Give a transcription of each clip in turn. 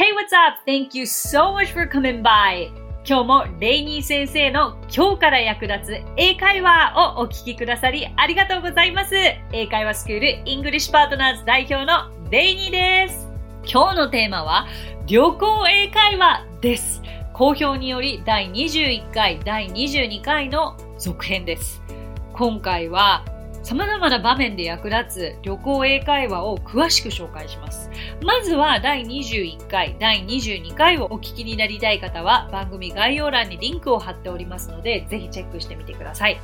Hey, what's up? Thank you so much for coming by. 今日もレイニー先生の今日から役立つ英会話をお聞きくださりありがとうございます。英会話スクール English Partners 代表のレイニーです。今日のテーマは旅行英会話です。好評により第21回、第22回の続編です。今回は様々な場面で役立つ旅行英会話を詳しく紹介します。まずは第21回、第22回をお聞きになりたい方は番組概要欄にリンクを貼っておりますので、ぜひチェックしてみてください。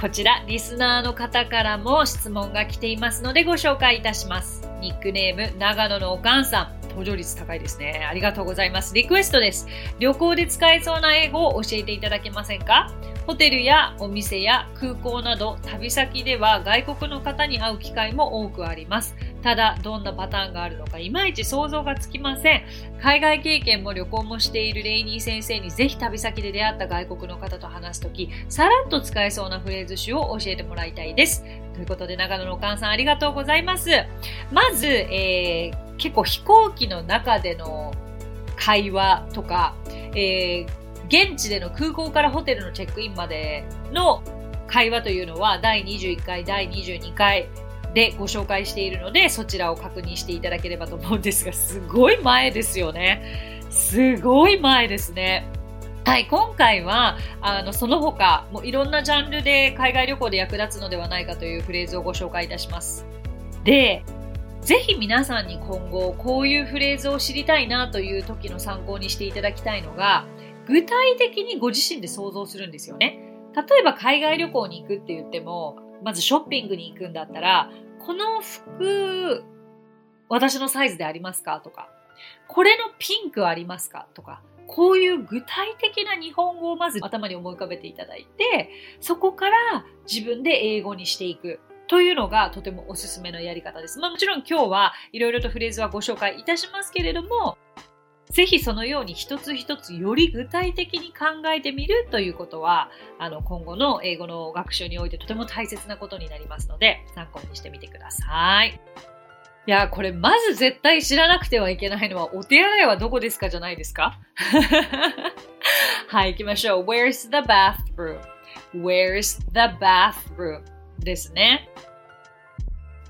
こちら、リスナーの方からも質問が来ていますのでご紹介いたします。ニックネーム、長野のお母さん。登場率高いですね。ありがとうございます。リクエストです。旅行で使えそうな英語を教えていただけませんか？ホテルやお店や空港など旅先では外国の方に会う機会も多くあります。ただ、どんなパターンがあるのかいまいち想像がつきません。海外経験も旅行もしているレイニー先生にぜひ旅先で出会った外国の方と話すとき、さらっと使えそうなフレーズ集を教えてもらいたいです。ということで、長野のお母さんありがとうございます。まず、えー、結構飛行機の中での会話とか、えー現地での空港からホテルのチェックインまでの会話というのは第21回、第22回でご紹介しているので、そちらを確認していただければと思うんですが、すごい前ですよね。すごい前ですね。はい、今回は、あの、その他、もういろんなジャンルで海外旅行で役立つのではないかというフレーズをご紹介いたします。で、ぜひ皆さんに今後、こういうフレーズを知りたいなという時の参考にしていただきたいのが、具体的にご自身で想像するんですよね。例えば海外旅行に行くって言っても、まずショッピングに行くんだったら、この服、私のサイズでありますか？とか、これのピンクありますか？とか、こういう具体的な日本語をまず頭に思い浮かべていただいて、そこから自分で英語にしていく。というのがとてもおすすめのやり方です。まあもちろん今日はいろいろとフレーズはご紹介いたしますけれども、ぜひそのように一つ一つより具体的に考えてみるということは、あの、今後の英語の学習においてとても大切なことになりますので、参考にしてみてください。いや、これまず絶対知らなくてはいけないのは、お手洗いはどこですかじゃないですか？はい、行きましょう。Where's the bathroom?Where's the bathroom? ですね。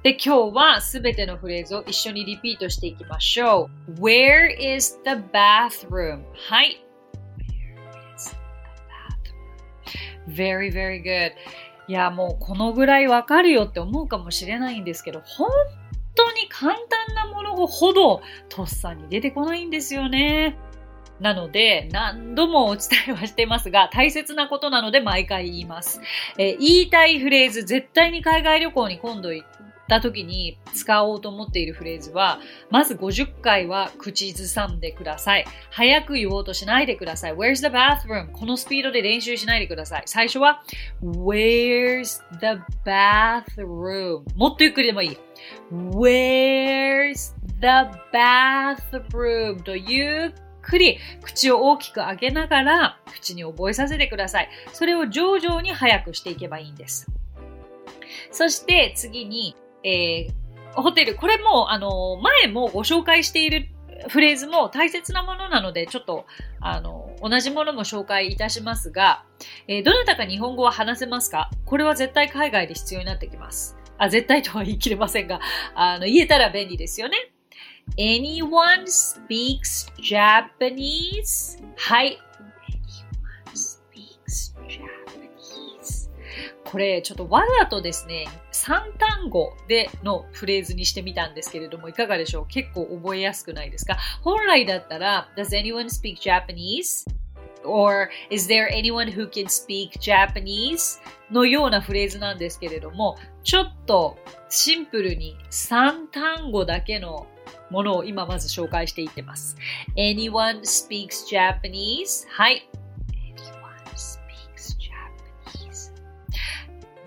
で、今日はすべてのフレーズを一緒にリピートしていきましょう。Where is the bathroom? はい。Where is the bathroom? Very, very good. いや、もうこのぐらいわかるよって思うかもしれないんですけど、本当に簡単なものほどとっさに出てこないんですよね。なので、何度もお伝えはしてますが、大切なことなので毎回言います。えー、言いたいフレーズ、絶対に海外旅行に今度行った時に使おうと思っているフレーズは、まず50回は口ずさんでください。早く言おうとしないでください。Where's the bathroom? このスピードで練習しないでください。最初は Where's the bathroom? もっとゆっくりでもいい。Where's the bathroom? とゆっくり口を大きく開けながら口に覚えさせてください。それを徐々に早くしていけばいいんです。そして次にえー、ホテル、これも、あの、前もご紹介しているフレーズも大切なものなので、ちょっと、あの、同じものも紹介いたしますが、えー、どなたか日本語は話せますか？これは絶対海外で必要になってきます。あ、絶対とは言い切れませんが、あの、言えたら便利ですよね。Anyone speaks Japanese? はい。これちょっとわざとですね、3単語でのフレーズにしてみたんですけれども、いかがでしょう？結構覚えやすくないですか？本来だったら、Does anyone speak Japanese? or is there anyone who can speak Japanese? のようなフレーズなんですけれども、ちょっとシンプルに3単語だけのものを今まず紹介していってます。Anyone speaks Japanese? はい。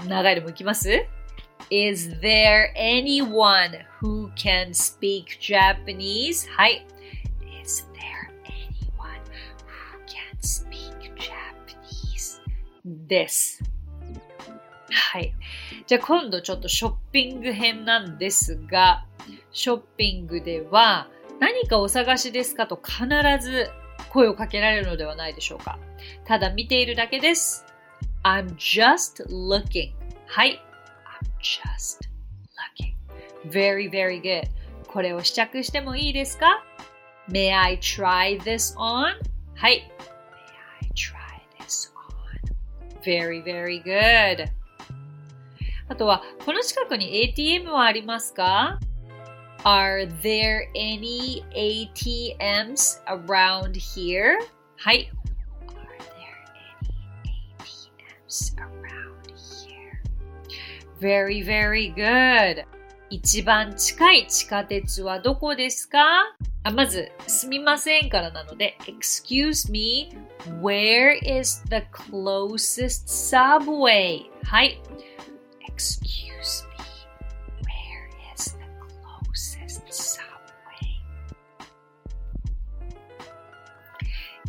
長いのもいきます ?Is there anyone who can speak Japanese? はい。Is there anyone who can speak Japanese? です。はい。じゃあ今度ちょっとショッピング編なんですが、ショッピングでは何かお探しですかと必ず声をかけられるのではないでしょうか。ただ見ているだけです。I'm just looking. はい。I'm just looking. Very, very good. これを試着してもいいですか ?May I try this on? はい。May I try this on? Very, very good. あとは、この近くに ATM はありますか Are there any ATMs around here? はい。 ATMs around here? Very, very good. 一番近い地下鉄はどこですかあまず、すみませんからなので、Excuse me, where is the closest subway? はい。Excuse me, where is the closest subway?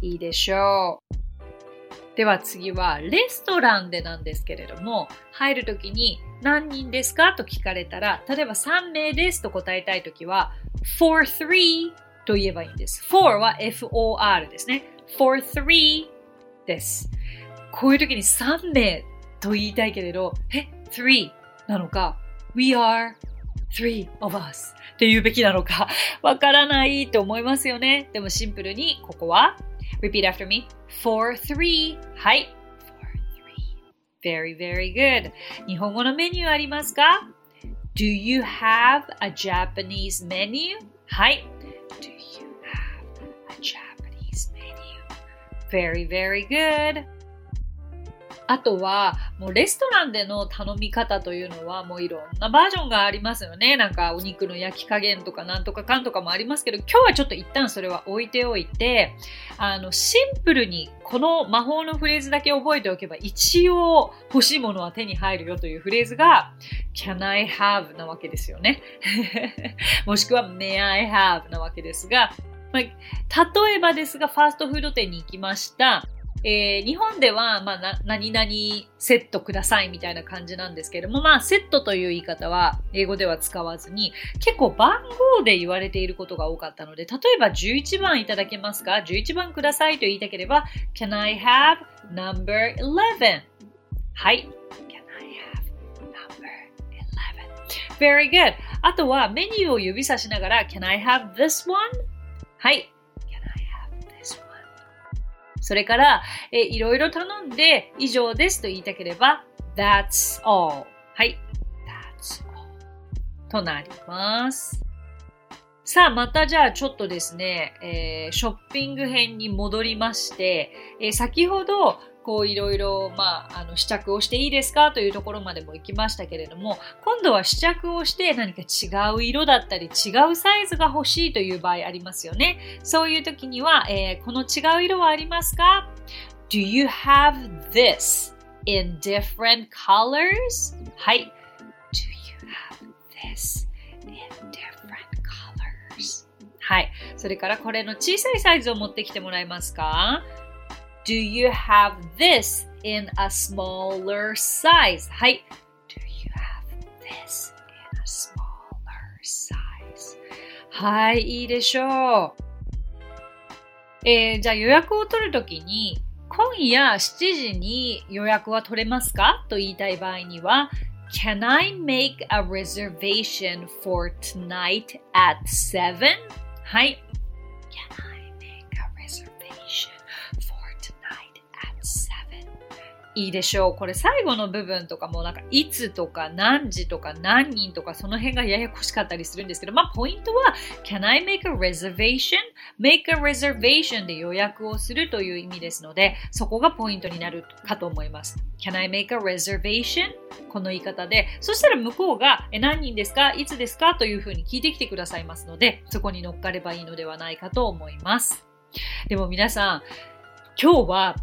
いいでしょう。では次はレストランでなんですけれども、入るときに何人ですかと聞かれたら、例えば3名ですと答えたいときは、for three と言えばいいんです。for は for ですね。for three です。こういうときに3名と言いたいけれど、え、three なのか、we are three of us って言うべきなのか、わからないと思いますよね。でもシンプルに、ここは Repeat after me. For three. はい。For three. Very, very good. 日本語のメニューありますか ?Do you have a Japanese menu? はい。Do you have a Japanese menu? Very, very good. あとは、もうレストランでの頼み方というのはもういろんなバージョンがありますよね。なんかお肉の焼き加減とかなんとかかんとかもありますけど、今日はちょっと一旦それは置いておいて、あの、シンプルにこの魔法のフレーズだけ覚えておけば一応欲しいものは手に入るよというフレーズが Can I have なわけですよね。もしくは May I have なわけですが、まあ、例えばですが、ファーストフード店に行きました。えー、日本では、まあ、な、何々セットくださいみたいな感じなんですけれども、まあ、セットという言い方は英語では使わずに、結構番号で言われていることが多かったので、例えば11番いただけますか ?11 番くださいと言いたければ、Can I have number 11? はい。Can I have number 11? Very good. あとはメニューを指さしながら、Can I have this one? はい。それから、えいろいろ頼んで以上ですと言いたければ That's all はい。That's all となります。さあ、またじゃあちょっとですね、えー、ショッピング編に戻りまして、えー、先ほどこういろいろ、まあ、あの試着をしていいですか？というところまでも行きましたけれども、今度は試着をして何か違う色だったり違うサイズが欲しいという場合ありますよね。そういう時には、えー、この違う色はありますか ?Do you have this in different colors? はい。Do you have this in different colors? はい。それからこれの小さいサイズを持ってきてもらえますか？Do you have this in a smaller size? はい。Do you have this in a smaller size? はい、いいでしょう。えー、じゃあ予約を取るときに、今夜7時に予約は取れますかと言いたい場合には、Can I make a reservation for tonight at 7? はい。いいでしょう。これ最後の部分とかもなんかいつとか何時とか何人とかその辺がややこしかったりするんですけど、まあポイントは Can I make a reservation?make a reservation で予約をするという意味ですので、そこがポイントになるかと思います。Can I make a reservation? この言い方で、そしたら向こうがえ何人ですか？いつですか？というふうに聞いてきてくださいますので、そこに乗っかればいいのではないかと思います。でも皆さん、今日は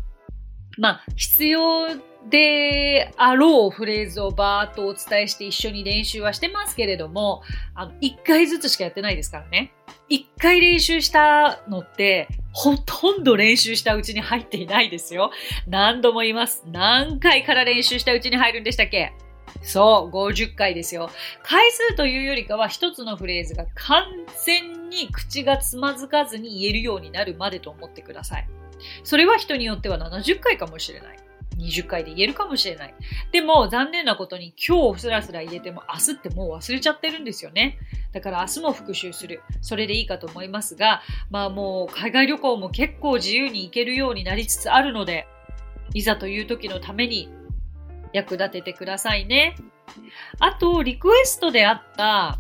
まあ、必要であろうフレーズをバーっとお伝えして一緒に練習はしてますけれども、あの、一回ずつしかやってないですからね。一回練習したのって、ほとんど練習したうちに入っていないですよ。何度も言います。何回から練習したうちに入るんでしたっけ？そう、50回ですよ。回数というよりかは一つのフレーズが完全に口がつまずかずに言えるようになるまでと思ってください。それは人によっては70回かもしれない。20回で言えるかもしれない。でも残念なことに今日スラスラ言えても明日ってもう忘れちゃってるんですよね。だから明日も復習する。それでいいかと思いますが、まあもう海外旅行も結構自由に行けるようになりつつあるので、いざという時のために役立ててくださいね。あと、リクエストであった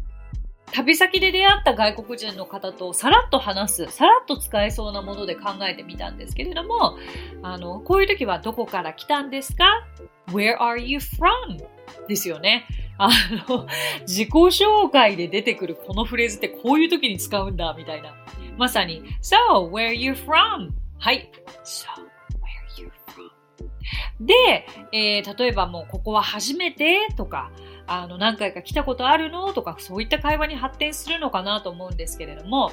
旅先で出会った外国人の方とさらっと話す、さらっと使えそうなもので考えてみたんですけれども、あの、こういう時はどこから来たんですか ?Where are you from? ですよね。あの、自己紹介で出てくるこのフレーズってこういう時に使うんだ、みたいな。まさに、So, where are you from? はい。So, where are you from? で、えー、例えばもうここは初めてとか、あの、何回か来たことあるのとか、そういった会話に発展するのかなと思うんですけれども、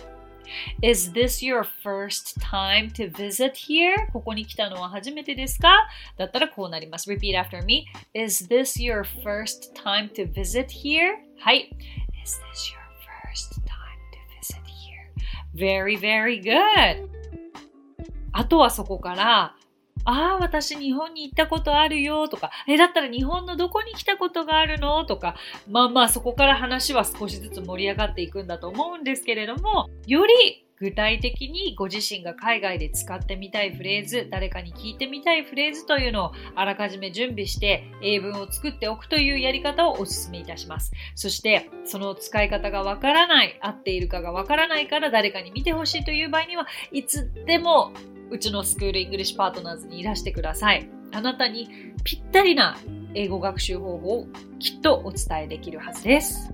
Is this your first time to visit here? ここに来たのは初めてですかだったらこうなります。Repeat after me. Is this your first time to visit here? はい。Is this your first time to visit here? Very, very good. あとはそこから、ああ、私日本に行ったことあるよとか、え、だったら日本のどこに来たことがあるのとか、まあまあそこから話は少しずつ盛り上がっていくんだと思うんですけれども、より具体的にご自身が海外で使ってみたいフレーズ、誰かに聞いてみたいフレーズというのをあらかじめ準備して英文を作っておくというやり方をお勧めいたします。そしてその使い方がわからない、合っているかがわからないから誰かに見てほしいという場合にはいつでもうちのスクール English Partners にいらしてください。あなたにぴったりな英語学習方法をきっとお伝えできるはずです。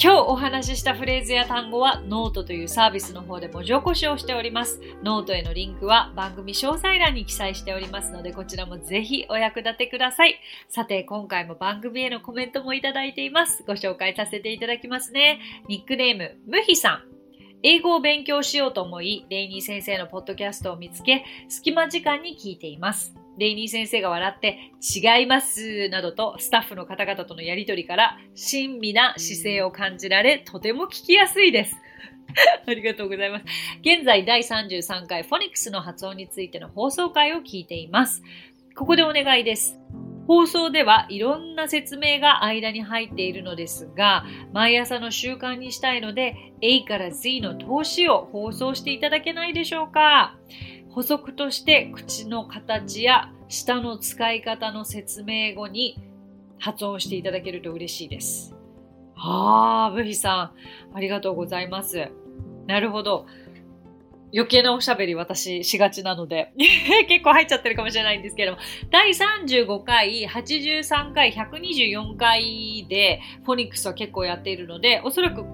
今日お話ししたフレーズや単語はノートというサービスの方で文字起こしをしております。ノートへのリンクは番組詳細欄に記載しておりますのでこちらもぜひお役立てください。さて今回も番組へのコメントもいただいています。ご紹介させていただきますね。ニックネーム、ムヒさん。英語を勉強しようと思い、レイニー先生のポッドキャストを見つけ、隙間時間に聞いています。レイニー先生が笑って、違いますなどとスタッフの方々とのやりとりから、親身な姿勢を感じられ、とても聞きやすいです。ありがとうございます。現在第33回フォニックスの発音についての放送回を聞いています。ここでお願いです。放送ではいろんな説明が間に入っているのですが、毎朝の習慣にしたいので、A から Z の投資を放送していただけないでしょうか補足として口の形や舌の使い方の説明後に発音していただけると嬉しいです。ああ、ブヒさん、ありがとうございます。なるほど。余計なおしゃべり私しがちなので。結構入っちゃってるかもしれないんですけども。第35回83回124回でフォニックスは結構やっているのでおそらく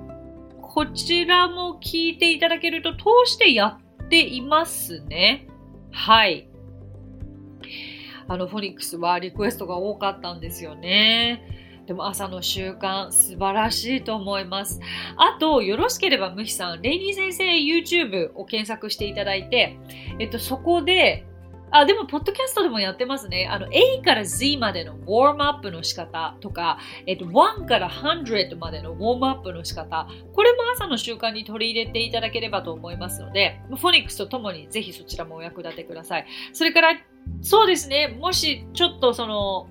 こちらも聞いていただけると通してやっていますね。はい。あのフォニックスはリクエストが多かったんですよね。でも朝の習慣素晴らしいと思います。あと、よろしければムヒさん、レイニー先生 YouTube を検索していただいて、えっと、そこで、あ、でも、ポッドキャストでもやってますね。あの、A から Z までのウォームアップの仕方とか、えっと、1から100までのウォームアップの仕方、これも朝の習慣に取り入れていただければと思いますので、フォニックスとともにぜひそちらもお役立てください。それから、そうですね、もしちょっとその、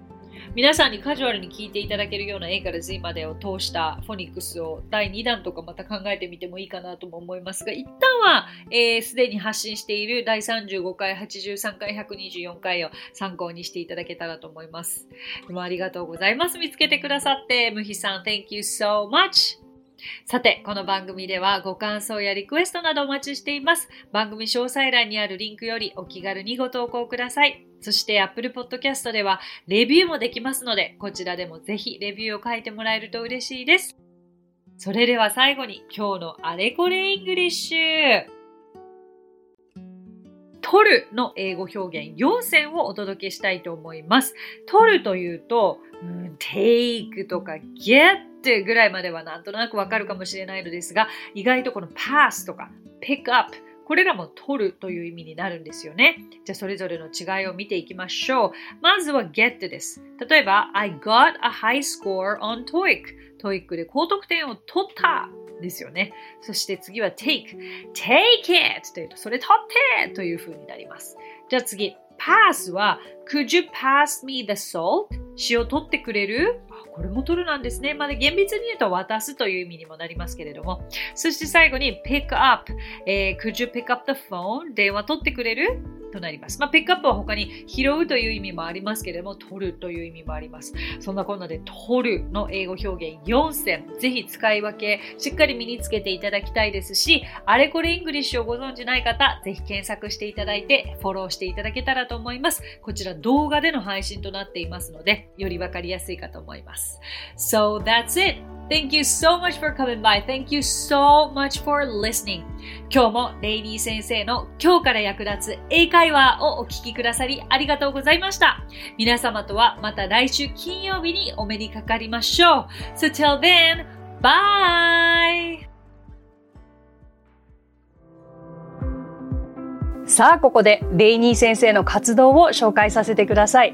皆さんにカジュアルに聞いていただけるような A から Z までを通したフォニックスを第2弾とかまた考えてみてもいいかなとも思いますが、一旦はすで、えー、に発信している第35回、83回、124回を参考にしていただけたらと思います。どうもありがとうございます。見つけてくださって、ムヒさん、Thank you so much! さて、この番組ではご感想やリクエストなどお待ちしています。番組詳細欄にあるリンクよりお気軽にご投稿ください。そして Apple Podcast ではレビューもできますので、こちらでもぜひレビューを書いてもらえると嬉しいです。それでは最後に今日のあれこれ English。取るの英語表現4選をお届けしたいと思います。取るというと、うん、take とか get ぐらいまではなんとなくわかるかもしれないのですが、意外とこの pass とか pick up これらも取るという意味になるんですよね。じゃあそれぞれの違いを見ていきましょう。まずは get です。例えば、I got a high score on TOEIC。TOEIC で高得点を取ったですよね。そして次は take。take it というと、それ取ってという風になります。じゃあ次、pass は Could you pass me the salt? 塩取ってくれる？これも取るなんですね。まあ、厳密に言うと渡すという意味にもなりますけれども。そして最後に pick up、えー、Could you pick up the phone? 電話取ってくれる？となります。まあ、 pick up は他に拾うという意味もありますけれども、取るという意味もあります。そんなこんなで、取るの英語表現4選、ぜひ使い分け、しっかり身につけていただきたいですし、あれこれイングリッシュをご存知ない方、ぜひ検索していただいて、フォローしていただけたらと思います。こちら動画での配信となっていますので、よりわかりやすいかと思います。So that's it! Thank you so much for coming by. Thank you so much for listening. 今日もレイニー先生の今日から役立つ英会話をお聞きくださりありがとうございました。皆様とはまた来週金曜日にお目にかかりましょう。So till then, bye! さあ、ここでレイニー先生の活動を紹介させてください。